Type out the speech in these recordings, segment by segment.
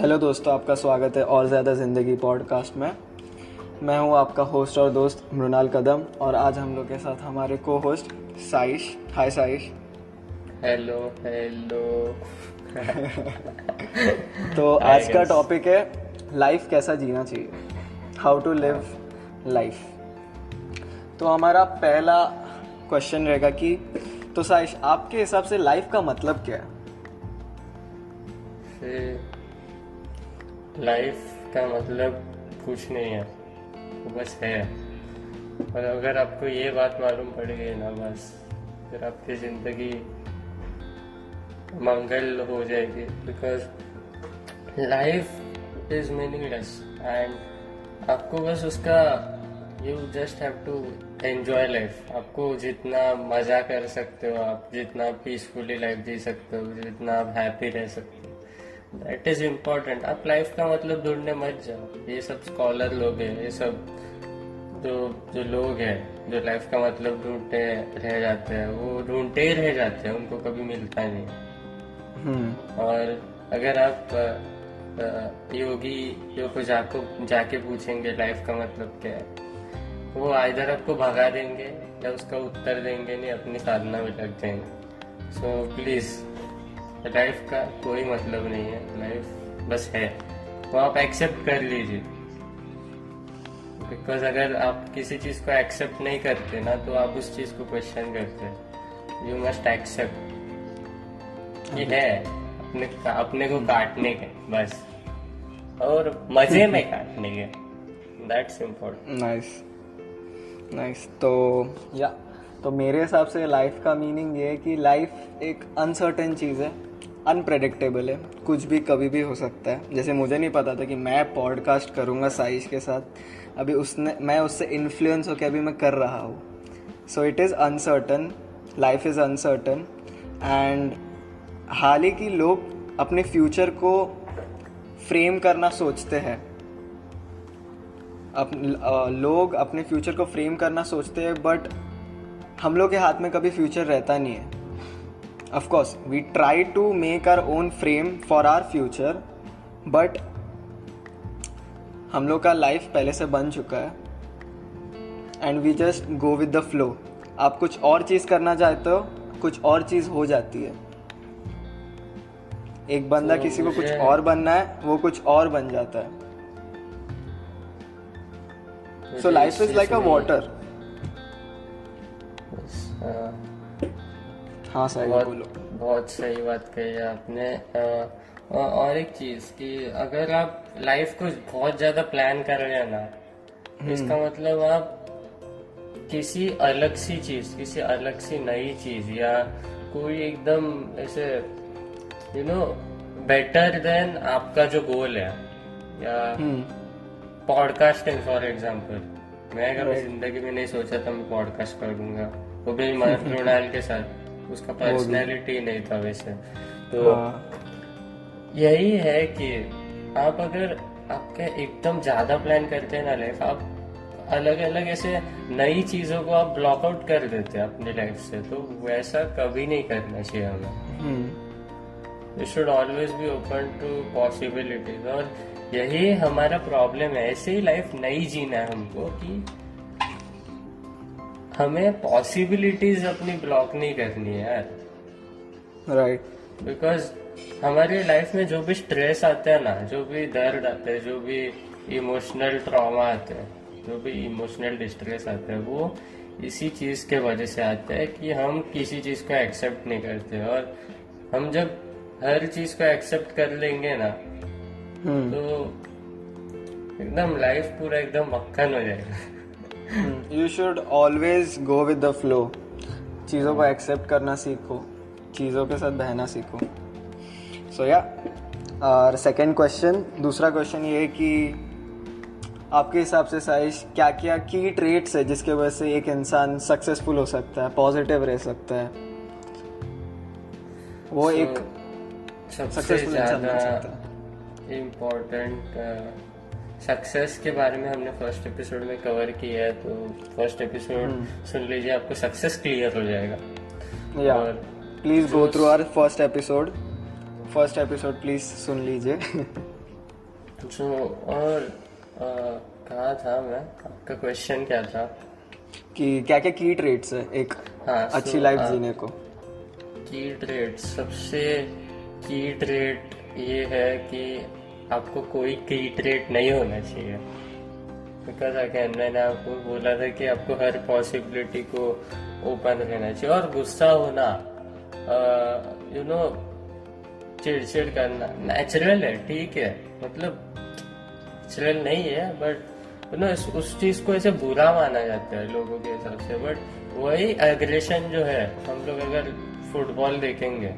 Hello दोस्तों आपका स्वागत है और ज़्यादा ज़िंदगी पॉडकास्ट में। मैं हूँ आपका होस्ट और दोस्त मृणाल कदम और आज हम लोग के साथ हमारे को host Saish. Hi Saish. Hello hello तो आज का टॉपिक है लाइफ कैसा जीना चाहिए? हाउ टू लिव लाइफ तो हमारा पहला क्वेश्चन रहेगा कि तो साइश आपके हिसाब से लाइफ का मतलब क्या है? लाइफ का मतलब कुछ नहीं है, वो बस है। और अगर आपको ये बात मालूम पड़ गई ना बस, फिर आपकी ज़िंदगी मंगल हो जाएगी। Because life is meaningless and आपको बस उसका you just have to enjoy life आपको जितना मज़ा कर सकते हो, आप जितना पीसफुली लाइफ जी सकते हो, जितना आप हैप्पी रह सकते हो। दैट इज़ इम्पोर्टेंट आप लाइफ का मतलब ढूँढने मत जाओ। ये सब स्कॉलर लोग हैं ये सब जो जो लोग हैं जो लाइफ का मतलब ढूंढते रह जाते हैं वो ढूंढते ही रह जाते हैं उनको कभी मिलता नहीं। हम्म। और अगर आप योगी जो को जाको जाके पूछेंगे लाइफ का मतलब क्या है वो आइधर आपको भगा देंगे या उसका उत्तर देंगे नहीं अपनी साधना में लग जाएँगे। सो प्लीज़ लाइफ का कोई मतलब नहीं है लाइफ बस है। वो आप एक्सेप्ट कर लीजिए। बिकॉज़ अगर आप किसी चीज़ को एक्सेप्ट नहीं करते ना तो आप उस चीज़ को क्वेश्चन करते हैं। यू मस्ट एक्सेप्ट कि है, अपने अपने को काटने के, बस। और मज़े में काटने के। दैट्स इम्पोर्टेंट नाइस नाइस तो या तो मेरे हिसाब से लाइफ का मीनिंग ये है कि लाइफ एक अनसर्टेन चीज़ है। अनप्रेडिक्टेबल है। कुछ भी कभी भी हो सकता है। जैसे मुझे नहीं पता था कि मैं पॉडकास्ट करूँगा साइश के साथ। अभी उसने मैं उससे इन्फ्लुएंस होकर अभी मैं कर रहा हूँ। So it is uncertain life is uncertain and हाल ही की लोग अपने फ्यूचर को फ्रेम करना सोचते हैं। अप, लोग अपने फ्यूचर को फ्रेम करना सोचते हैं बट हम लोग के हाथ में कभी फ्यूचर रहता नहीं है। Course we try to make our own frame for our future but हम लोग का लाइफ पहले से बन चुका है and we just go with the flow आप कुछ और चीज़ करना चाहते हो कुछ और चीज़ हो जाती है। एक बंदा तो किसी को कुछ और बनना है वो कुछ और बन जाता है। So life is like a water हाँ सही बहुत बोलो। बहुत सही बात कही है आपने औ- और एक चीज़ कि अगर आप लाइफ को बहुत ज़्यादा प्लान कर रहे हैं ना इसका मतलब आप किसी अलग सी चीज़ किसी अलग सी नई चीज़ या कोई एकदम ऐसे यू नो बेटर देन आपका जो गोल है या हम्म। पॉडकास्टिंग फॉर एग्ज़ाम्पल मैं कभी ज़िंदगी में नहीं सोचा था मैं पॉडकास्ट करूँगा वो भी मृणाल के साथ। उसका पर्सनैलिटी नहीं था वैसे। तो हाँ, यही है कि आप अगर आपके एकदम ज़्यादा प्लान करते हैं ना लाइफ आप अलग अलग ऐसे नई चीज़ों को आप ब्लॉकआउट कर देते हैं अपनी लाइफ से तो वैसा कभी नहीं करना चाहिए हमें। हम्म। You should always be open to possibilities और यही हमारा प्रॉब्लम है। ऐसे ही लाइफ नहीं जीना है हमको कि हमें पॉसिबिलिटीज अपनी ब्लॉक नहीं करनी है यार। राइट बिकॉज़ हमारी लाइफ में जो भी स्ट्रेस आता है ना जो भी दर्द आता है जो भी इमोशनल ट्रॉमा आता है जो भी इमोशनल डिस्ट्रेस आता है वो इसी चीज़ के वजह से आता है कि हम किसी चीज़ को एक्सेप्ट नहीं करते और हम जब हर चीज़ को एक्सेप्ट कर लेंगे ना हम्म तो एकदम लाइफ पूरा एकदम मक्खन हो जाएगा। You should always go with the flow चीज़ों को एक्सेप्ट करना सीखो। चीज़ों के साथ बहना सीखो। सो या और सेकेंड क्वेश्चन दूसरा क्वेश्चन ये है कि आपके हिसाब से साइश क्या क्या की ट्रेट्स है जिसके वजह से एक इंसान सक्सेसफुल हो सकता है पॉजिटिव रह सकता है? वो So, एक सक्सेसफुल इंसान बन सकता है। इम्पोर्टेंट सक्सेस के बारे में हमने फ़र्स्ट एपिसोड में कवर किया है तो फ़र्स्ट एपिसोड सुन लीजिए आपको सक्सेस क्लियर हो जाएगा। या और please go through our first episode first episode please सुन लीजिए। जो और कहा था मैं? आपका क्वेश्चन क्या था? कि क्या क्या की ट्रेट्स है एक हाँ अच्छी so, लाइफ जीने को? की ट्रेड सबसे की ट्रेड ये है कि आपको कोई की ट्रेड नहीं होना चाहिए। बिकॉज़ अगेन मैंने आपको बोला था कि आपको हर पॉसिबिलिटी को ओपन रहना चाहिए और गुस्सा होना यू नो चिड़चिड़ करना नेचुरल है, ठीक है। मतलब नेचुरल नहीं है बट यू नो उस चीज़ को ऐसे बुरा माना जाता है लोगों के हिसाब से। बट वही एग्रेशन जो है, हम लोग अगर फुटबॉल देखेंगे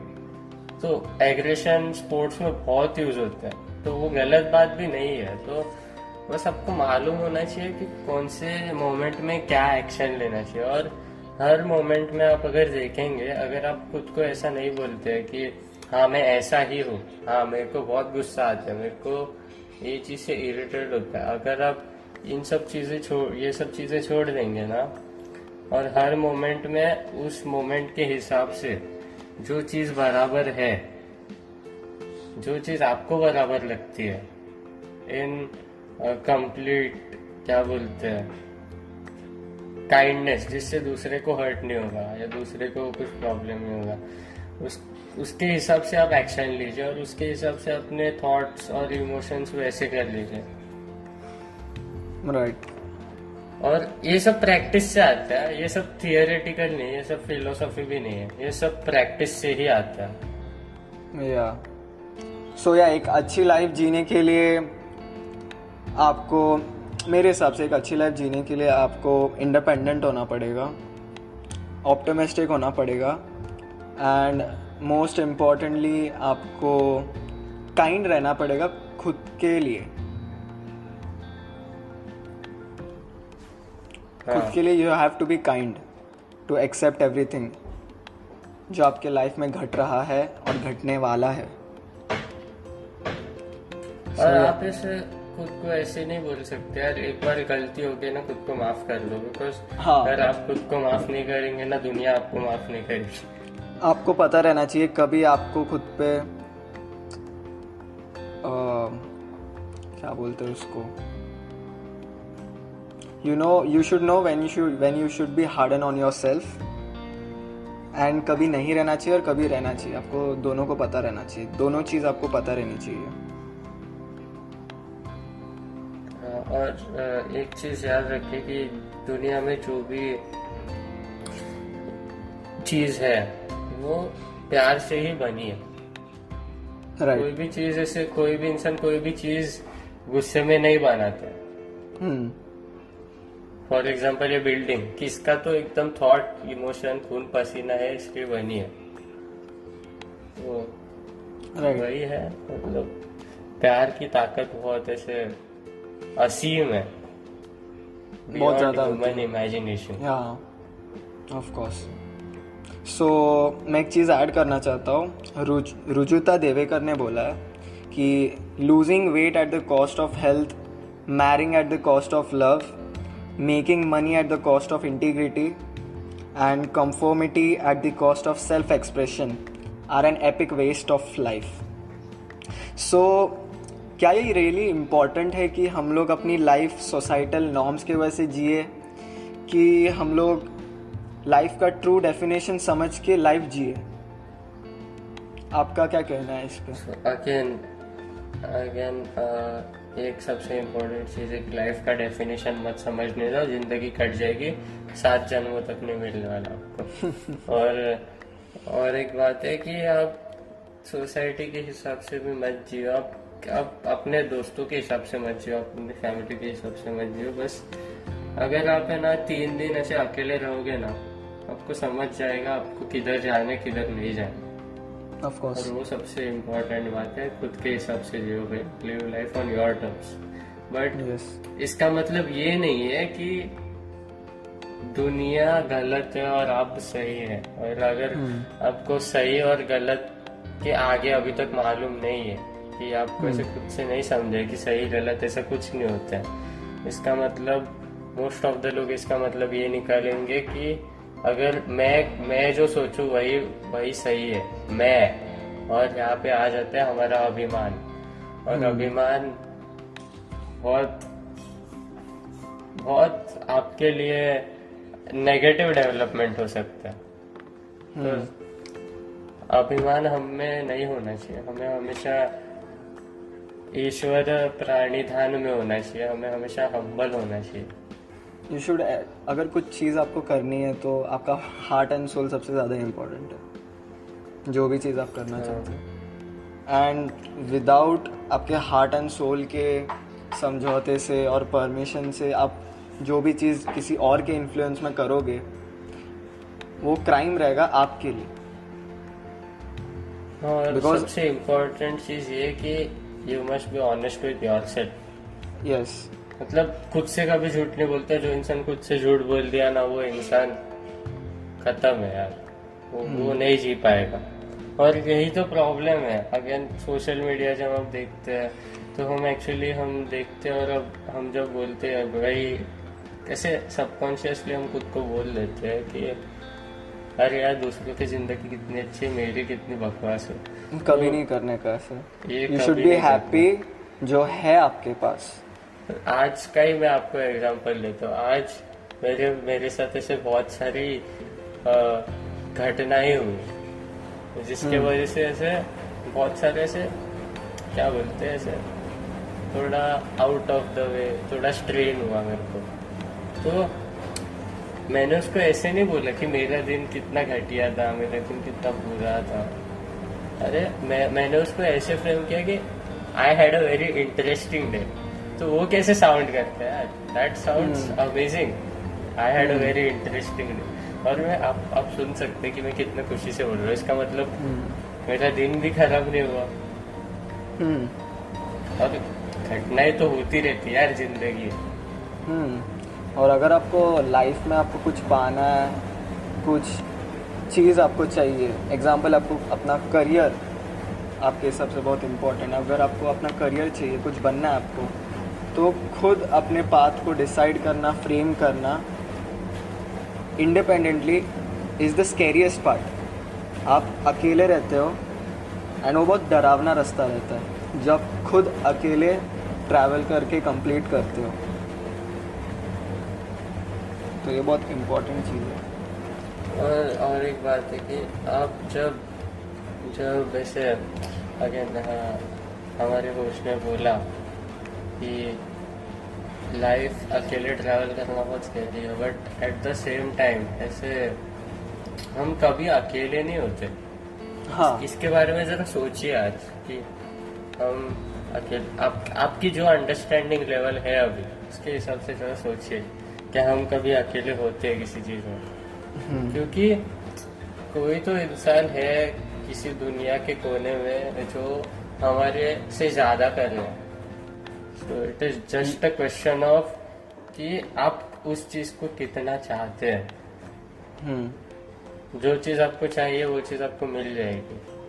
तो एग्रेशन स्पोर्ट्स में बहुत यूज़ होता है। तो वो गलत बात भी नहीं है। तो बस आपको मालूम होना चाहिए कि कौन से मोमेंट में क्या एक्शन लेना चाहिए। और हर मोमेंट में आप अगर देखेंगे, अगर आप खुद को ऐसा नहीं बोलते कि हाँ मैं ऐसा ही हूँ। हाँ मेरे को बहुत गुस्सा आता है। मेरे को ये चीज़ से इरिटेट होता है। अगर आप इन सब चीज़ें छोड़ ये सब चीज़ें छोड़ देंगे ना, और हर मोमेंट में उस मोमेंट के हिसाब से जो चीज़ बराबर है जो चीज़ आपको बराबर लगती है इन कंप्लीट क्या बोलते हैं काइंडनेस जिससे दूसरे को हर्ट नहीं होगा या दूसरे को कुछ प्रॉब्लम नहीं होगा उस उसके हिसाब से आप एक्शन लीजिए और उसके हिसाब से अपने थॉट्स और इमोशंस वैसे कर लीजिए। राइट और ये सब प्रैक्टिस से आता है ये सब थियोरेटिकल नहीं है ये सब फिलोसफी भी नहीं है ये सब प्रैक्टिस से ही आता है। या सो या एक अच्छी लाइफ जीने के लिए आपको मेरे हिसाब से एक अच्छी लाइफ जीने के लिए आपको इंडिपेंडेंट होना पड़ेगा ऑप्टोमिस्टिक होना पड़ेगा एंड मोस्ट इम्पॉर्टेंटली आपको काइंड रहना पड़ेगा खुद के लिए। खुद हाँ के लिए you have to be kind to accept everything जो आपके लाइफ में घट रहा है और घटने वाला है। और आप ऐसे खुद को ऐसे नहीं बोल सकते यार एक बार गलती हो गई ना खुद को माफ़ कर लो बिकॉज़ हाँ। अगर आप खुद को माफ़ नहीं करेंगे ना दुनिया आपको माफ़ नहीं करेगी। आपको पता रहना चाहिए कभी आपको खुद पे आ, क्या बोलते हैं उसको? You know you should know when you should when you should be harden on yourself and कभी नहीं रहना चाहिए और कभी रहना चाहिए। आपको दोनों को पता रहना चाहिए। दोनों चीज़ आपको पता रहनी चाहिए। और एक चीज़ याद रखिए कि दुनिया में जो भी चीज़ है वो प्यार से ही बनी है। Right. कोई भी चीज़ ऐसे कोई भी इंसान कोई भी चीज़ गुस्से में नहीं बनाता। फॉर एग्ज़ाम्पल ये बिल्डिंग किसका तो एकदम थॉट इमोशन खून पसीना है इसलिए बनी है। वो राइट वही है मतलब प्यार की ताकत बहुत ऐसे असीम है। बहुत ज़्यादा ह्यूमन इमेजिनेशन या ऑफ़ कोर्स सो मैं एक चीज़ ऐड करना चाहता हूँ। रुज रुजुता देवेकर ने बोला है कि losing weight at the cost of health marrying at the cost of love making money at the cost of integrity and conformity at the cost of self expression are an epic waste of life so क्या ये really important है कि हम लोग अपनी life societal norms की वजह से जिए? कि हम लोग लाइफ का ट्रू डेफिनेशन समझ के लाइफ जिए? आपका क्या कहना है इस पे? अगेन अगेन एक सबसे इम्पोर्टेंट चीज़ है कि लाइफ का डेफिनेशन मत समझने दो ज़िंदगी कट जाएगी सात जन्मों तक नहीं मिलने वाला आपको। और और एक बात है कि आप सोसाइटी के हिसाब से भी मत जियो आप आप अपने दोस्तों के हिसाब से मत जियो अपनी फैमिली के हिसाब से मत जियो बस अगर आप है ना तीन दिन ऐसे अकेले रहोगे ना आपको समझ जाएगा आपको किधर जाना है किधर नहीं जाना। ऑफ़ कोर्स और वो सबसे इम्पोर्टेंट बात है खुद के हिसाब से जियो भाई live life on your terms but इसका मतलब ये नहीं है कि दुनिया गलत है और आप सही है। और अगर आपको सही और गलत के आगे अभी तक मालूम नहीं है कि आपको ऐसे खुद से नहीं समझे कि सही गलत ऐसा कुछ नहीं होता। है इसका मतलब मोस्ट ऑफ़ द लोग इसका मतलब ये निकालेंगे कि अगर मैं मैं जो सोचूं वही वही सही है। मैं और यहाँ पे आ जाता है हमारा अभिमान। और अभिमान बहुत बहुत आपके लिए नेगेटिव डेवलपमेंट हो सकता है। तो अभिमान हमें नहीं होना चाहिए। हमें हमेशा ईश्वर प्राणिधान में होना चाहिए। हमें हमेशा हम्बल होना चाहिए। यू शुड अगर कुछ चीज़ आपको करनी है तो आपका हार्ट एंड सोल सबसे ज़्यादा इम्पोर्टेंट है। जो भी चीज़ आप करना चाहते हैं। एंड विदाउट आपके हार्ट एंड सोल के समझौते से और परमिशन से आप जो भी चीज़ किसी और के इन्फ्लुएंस में करोगे वो क्राइम रहेगा आपके लिए। और सबसे इम्पोर्टेंट चीज़ ये कि you must be honest with yourself yes मतलब खुद से कभी झूठ नहीं बोलता जो इंसान खुद से झूठ बोल दिया ना वो इंसान खत्म है यार। वो hmm. वो नहीं जी पाएगा। और यही तो प्रॉब्लम है। अगेन सोशल मीडिया जब हम देखते हैं तो हम एक्चुअली हम देखते हैं और अब हम जब बोलते हैं भाई कैसे सबकॉन्शियसली हम खुद को बोल देते हैं कि अरे यार दूसरों की ज़िंदगी कितनी अच्छी है मेरी कितनी बकवास है। कभी नहीं करने का ऐसे यू शुड बी हैप्पी जो है आपके पास. आज का ही मैं आपको एग्जांपल लेता हूँ। आज मेरे मेरे साथ ऐसे बहुत सारी घटनाएँ हुई। जिसके वजह से ऐसे बहुत सारे ऐसे क्या बोलते हैं ऐसे थोड़ा आउट ऑफ़ द वे थोड़ा स्ट्रेन हुआ मेरे को। तो मैंने उसको ऐसे नहीं बोला कि मेरा दिन कितना घटिया था मेरा दिन कितना बुरा था। अरे मैं मैंने उसको ऐसे फ्रेम किया कि I had a very interesting day तो वो कैसे साउंड करता है? That sounds amazing I had a very interesting day और मैं आप आप सुन सकते हैं कि मैं कितने खुशी से बोल रहा हूँ। इसका मतलब मेरा दिन भी खराब नहीं हुआ। हम्म और घटनाएँ तो होती रहती है यार ज़िंदगी हम्म और अगर आपको लाइफ में आपको कुछ पाना है कुछ चीज़ आपको चाहिए। एग्ज़ाम्पल आपको अपना करियर आपके हिसाब से बहुत इम्पोर्टेंट है। अगर आपको अपना करियर चाहिए, कुछ बनना है आपको तो खुद अपने पाथ को डिसाइड करना फ्रेम करना। Independently is the scariest part आप अकेले रहते हो एंड वो बहुत डरावना रास्ता रहता है, जब खुद अकेले ट्रैवल करके कंप्लीट करते हो। तो ये बहुत इम्पोर्टेंट चीज़ है। और और एक बात है कि आप जब जब वैसे अगेन हमारे होस्ट ने बोला कि लाइफ अकेले ट्रैवल करना बहुत स्कैरी है but at the same time ऐसे हम कभी अकेले नहीं होते। हाँ। इसके बारे में जरा सोचिए आज कि हम अकेले आप, आपकी जो अंडरस्टैंडिंग लेवल है अभी उसके हिसाब से जरा सोचिए कि हम कभी अकेले होते हैं किसी चीज़ में। क्योंकि कोई तो इंसान है किसी दुनिया के कोने में जो हमारे से ज़्यादा कर रहे हैं तो it is just a question of कि आप उस चीज़ को कितना चाहते हैं। हम्म, जो चीज़ आपको चाहिए वो चीज़ आपको मिल जाएगी। हम्म,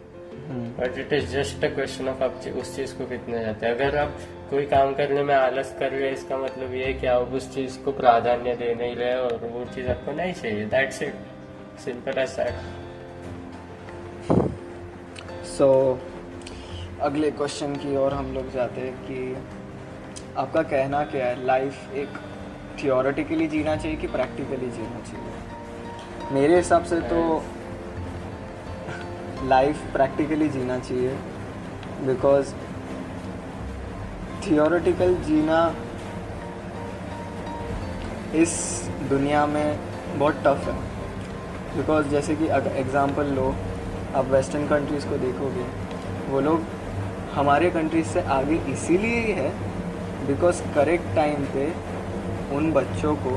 but it is just a question of आप उस चीज़ को कितना चाहते हैं। अगर आप कोई काम करने में आलस कर रहे हैं इसका मतलब ये है कि आप उस चीज़ को प्राधान्य दे नहीं रहे और वो चीज़ आपको नहीं चाहिए। That's it simple as that so अगले क्वेश्चन की ओर हम लोग जाते हैं कि आपका कहना क्या है? लाइफ एक थियोरेटिकली जीना चाहिए कि प्रैक्टिकली जीना चाहिए? मेरे हिसाब से तो लाइफ प्रैक्टिकली जीना चाहिए। बिकॉज़ थियोरेटिकल जीना इस दुनिया में बहुत टफ है। बिकॉज़ जैसे कि अगर एग्ज़ाम्पल लो, आप वेस्टर्न कंट्रीज़ को देखोगे, वो लोग हमारे कंट्रीज़ से आगे इसीलिए ही है बिकॉज़ करेक्ट टाइम पे उन बच्चों को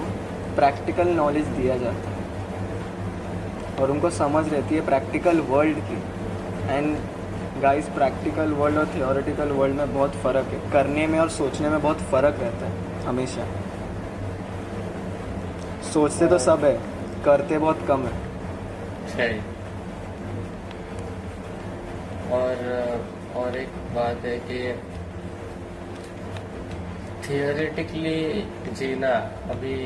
प्रैक्टिकल नॉलेज दिया जाता है। और उनको समझ रहती है प्रैक्टिकल वर्ल्ड की। एंड गाइस प्रैक्टिकल वर्ल्ड और थियोरेटिकल वर्ल्ड में बहुत फ़र्क है। करने में और सोचने में बहुत फ़र्क रहता है, हमेशा। सोचते तो सब है, करते बहुत कम है। सही और और एक बात है कि थियोरेटिकली जीना अभी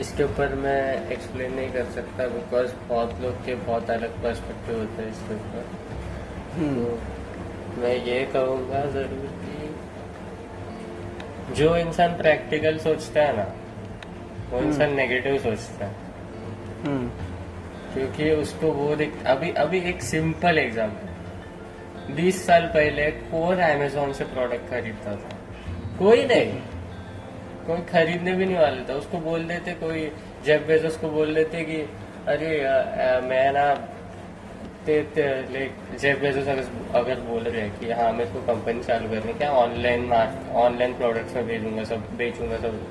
इसके ऊपर मैं एक्सप्लेन नहीं कर सकता बिकॉज़ बहुत लोग के बहुत अलग पर्सपेक्टिव होते हैं इसके ऊपर। हम्म, तो मैं ये कहूँगा ज़रूर कि जो इंसान प्रैक्टिकल सोचता है ना वो इंसान नेगेटिव सोचता है। हम्म। क्योंकि उसको वो दिख अभी अभी एक सिंपल एग्ज़ाम्पल बीस साल पहले कौन अमेजोन से प्रोडक्ट खरीदता था। कोई नहीं। कोई खरीदने भी नहीं वाला था। उसको बोल देते कोई जेब बेजोस को बोल देते कि अरे अ, अ, मैं ना ते, ते, लाइक जेब बेजोस अगर अगर बोल रहे हैं कि हाँ मेरे को कंपनी चालू करनी क्या ऑनलाइन ऑनलाइन प्रोडक्ट्स में भेजूँगा सब बेचूँगा सब।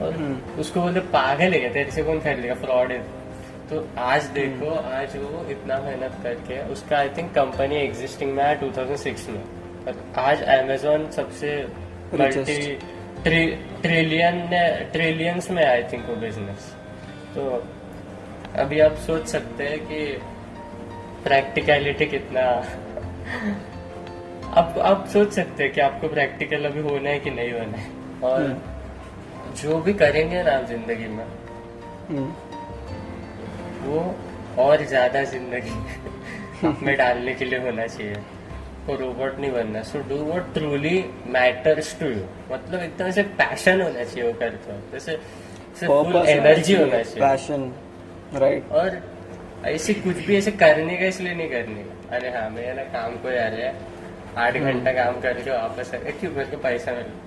और हम्म। उसको बोलते पागल है तेरे से कौन खरीदेगा? फ्रॉड है। तो आज देखो आज वो इतना मेहनत करके उसका आई थिंक कंपनी एग्जिस्टिंग में है 2006 में। और आज अमेजोन सबसे. मल्टी ट्रिलियन ट्रिलियंस में आई थिंक वो बिज़नेस तो अभी आप सोच सकते हैं कि प्रैक्टिकलिटी कितना आप आप सोच सकते हैं कि आपको प्रैक्टिकल अभी होना है कि नहीं होना है। और जो भी करेंगे ना आप ज़िंदगी में हम्म। वो और ज़्यादा ज़िंदगी में डालने के लिए होना चाहिए। को रोबोट नहीं बनना। So do what truly matters to you मतलब एकदम से पैशन होना चाहिए वो करते हो जैसे फुल एनर्जी होना चाहिए पैशन राइट और ऐसे कुछ भी ऐसे करने का इसलिए नहीं करने। का अरे हाँ मैं ना काम को रहे हैं आठ घंटा काम करके वापस आ क्यों? मेरे को पैसा मिले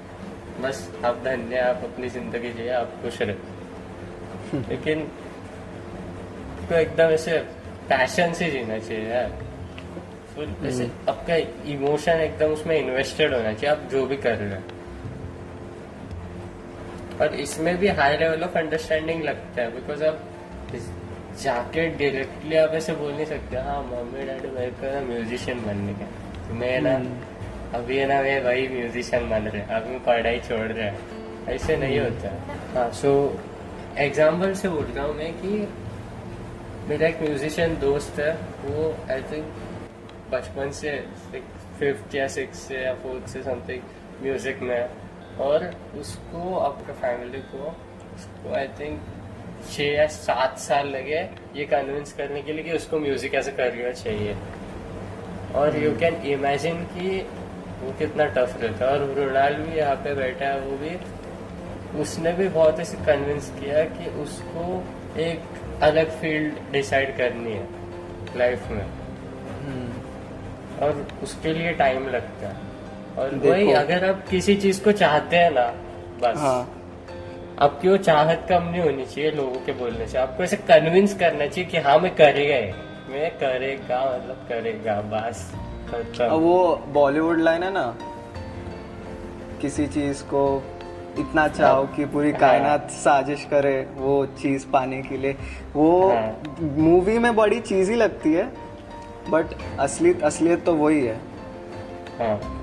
बस आप धन्य आप अपनी ज़िंदगी जिए आप खुश रहे। लेकिन तो एकदम ऐसे पैशन से जीना चाहिए यार। फुल ऐसे आपका इमोशन एकदम उसमें इन्वेस्टेड होना चाहिए आप जो भी कर रहे हैं। और इसमें भी हाई लेवल ऑफ़ अंडरस्टैंडिंग लगता है बिकॉज़ आप जाके डायरेक्टली आप ऐसे बोल नहीं सकते हाँ मम्मी डैडी मेरे को ना म्यूजिशियन बनने का तो मैं ना अभी है ना मैं वही म्यूजिशियन बन रहे अभी मैं पढ़ाई छोड़ रहा है। ऐसे नहीं होता। हाँ सो एग्ज़ाम्पल से बोल रहा हूँ मैं कि मेरा एक म्यूजिशियन दोस्त है वो आई थिंक बचपन से फिफ्थ या सिक्स से या फोर्थ से समथिंग म्यूज़िक में। और उसको, आपका फैमिली को, उसको आई थिंक छः या सात साल लगे ये कन्विंस करने के लिए कि उसको म्यूज़िक ऐसे करियर चाहिए। और यू कैन इमेजिन कि वो कितना टफ रहता है। और रोनाल्ड भी यहाँ पे बैठा है, वो भी, उसने भी बहुत ऐसे कन्विंस किया कि उसको एक अलग फ़ील्ड डिसाइड करनी है लाइफ में। और उसके लिए टाइम लगता है। और वही अगर आप किसी चीज़ को चाहते हैं ना बस। हाँ। आपकी वो चाहत कम नहीं होनी चाहिए लोगों के बोलने से? आपको ऐसे कन्विंस करना चाहिए कि हाँ मैं करेगा मैं करेगा मतलब करेगा बस। अब वो बॉलीवुड लाइन है ना किसी चीज़ को इतना चाहो कि पूरी हाँ। कायनात साजिश करे वो चीज़ पाने के लिए। वो हाँ। मूवी में बड़ी चीज़ ही लगती है। बट असली असलियत तो वही है। हाँ।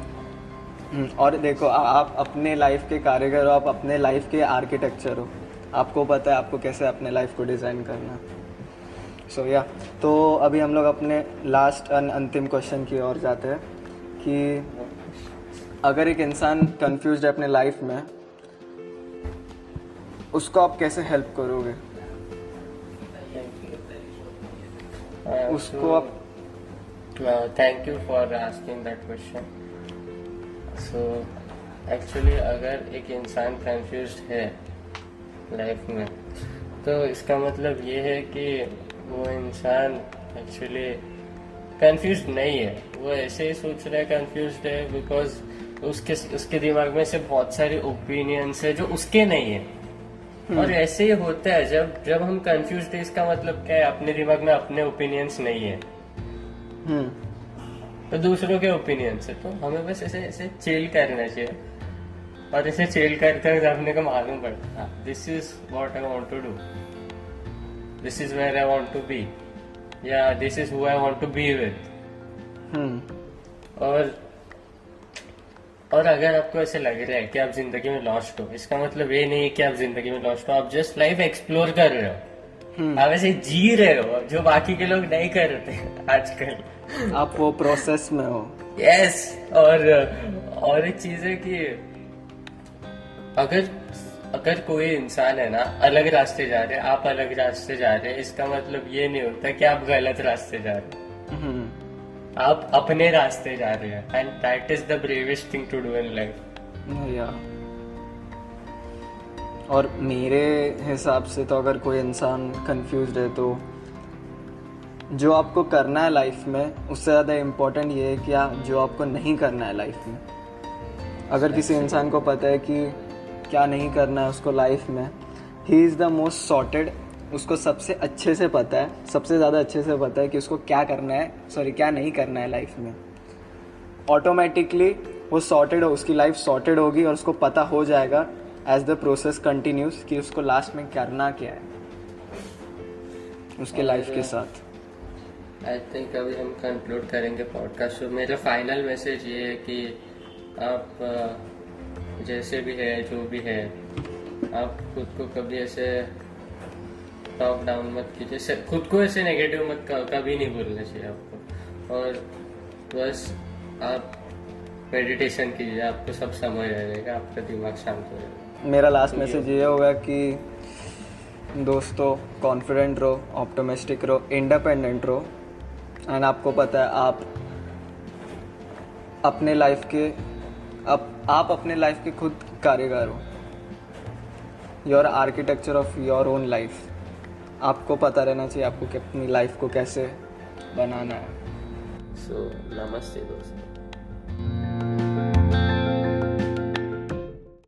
हम्म, और देखो आ- आप अपने लाइफ के कारीगर हो आप अपने लाइफ के आर्किटेक्चर हो। आपको पता है आपको कैसे अपने लाइफ को डिज़ाइन करना। सो so, या yeah. तो अभी हम लोग अपने लास्ट अंतिम क्वेश्चन की ओर जाते हैं कि अगर एक इंसान कंफ्यूज है अपने लाइफ में उसको आप कैसे हेल्प करोगे? हाँ, उसको आप thank you for asking that question so actually अगर एक इंसान कंफ्यूज है लाइफ में तो इसका मतलब ये है कि वो इंसान एक्चुअली कंफ्यूज नहीं है। वो ऐसे ही सोच रहा है कंफ्यूज है बिकॉज़ उसके उसके दिमाग में से बहुत सारे ओपिनियंस है जो उसके नहीं है। hmm. और ऐसे ही होता है जब जब हम कंफ्यूज थे इसका मतलब क्या है? अपने दिमाग में अपने ओपिनियंस नहीं है। हम्म तो दूसरों के ओपिनियन से तो हमें बस ऐसे ऐसे चिल करना चाहिए। और ऐसे चिल करते हुए अपने को मालूम पड़ता this is what I want to do this is where I want to be या this is who I want to be with hmm. और और अगर आपको ऐसे लग रहा है कि आप ज़िंदगी में लॉस्ट हो इसका मतलब ये नहीं है कि आप ज़िंदगी में लॉस्ट हो आप जस्ट लाइफ एक्सप्लोर कर रहे हो। हम्म आप ऐसे जी रहे हो जो बाकी के लोग नहीं करते आजकल। आप वो प्रोसेस में हो। यस और और एक चीज़ है कि अगर अगर कोई इंसान है ना अलग रास्ते जा रहे हैं आप अलग रास्ते जा रहे हैं इसका मतलब ये नहीं होता कि आप गलत रास्ते जा रहे हम्म। आप अपने रास्ते जा रहे हैं and that is the bravest thing to do in life और मेरे हिसाब से तो अगर कोई इंसान कंफ्यूज है तो जो आपको करना है लाइफ में उससे ज़्यादा इम्पोर्टेंट ये है कि आप जो आपको नहीं करना है लाइफ में। अगर किसी इंसान को पता है कि क्या नहीं करना है उसको लाइफ में ही इज़ द मोस्ट सॉर्टेड उसको सबसे अच्छे से पता है सबसे ज़्यादा अच्छे से पता है कि उसको क्या करना है सॉरी क्या नहीं करना है लाइफ में। ऑटोमेटिकली वो सॉर्टेड हो उसकी लाइफ सॉर्टेड होगी और उसको पता हो जाएगा। एज द प्रोसेस कंटिन्यूस कि उसको लास्ट में करना क्या है? उसके लाइफ के साथ। आई थिंक अभी हम कंक्लूड करेंगे पॉडकास्ट तो मेरा फाइनल मैसेज ये है कि आप जैसे भी है, जो भी है, आप खुद को कभी ऐसे टॉप डाउन मत कीजिए। खुद को ऐसे नेगेटिव मत कभी नहीं बोलना चाहिए आपको। और बस आप मेडिटेशन कीजिए, आपको सब समझ आ जाएगा आपका दिमाग शांत हो जाएगा। मेरा लास्ट मैसेज ये होगा कि दोस्तों कॉन्फिडेंट रहो ऑप्टोमिस्टिक रहो इंडिपेंडेंट रहो। एंड आपको पता है आप अपने लाइफ के अब आप अपने लाइफ के खुद कारीगर हो। Your architecture of your own life आपको पता रहना चाहिए आपको अपनी लाइफ को कैसे बनाना है। सो so, नमस्ते दोस्तों।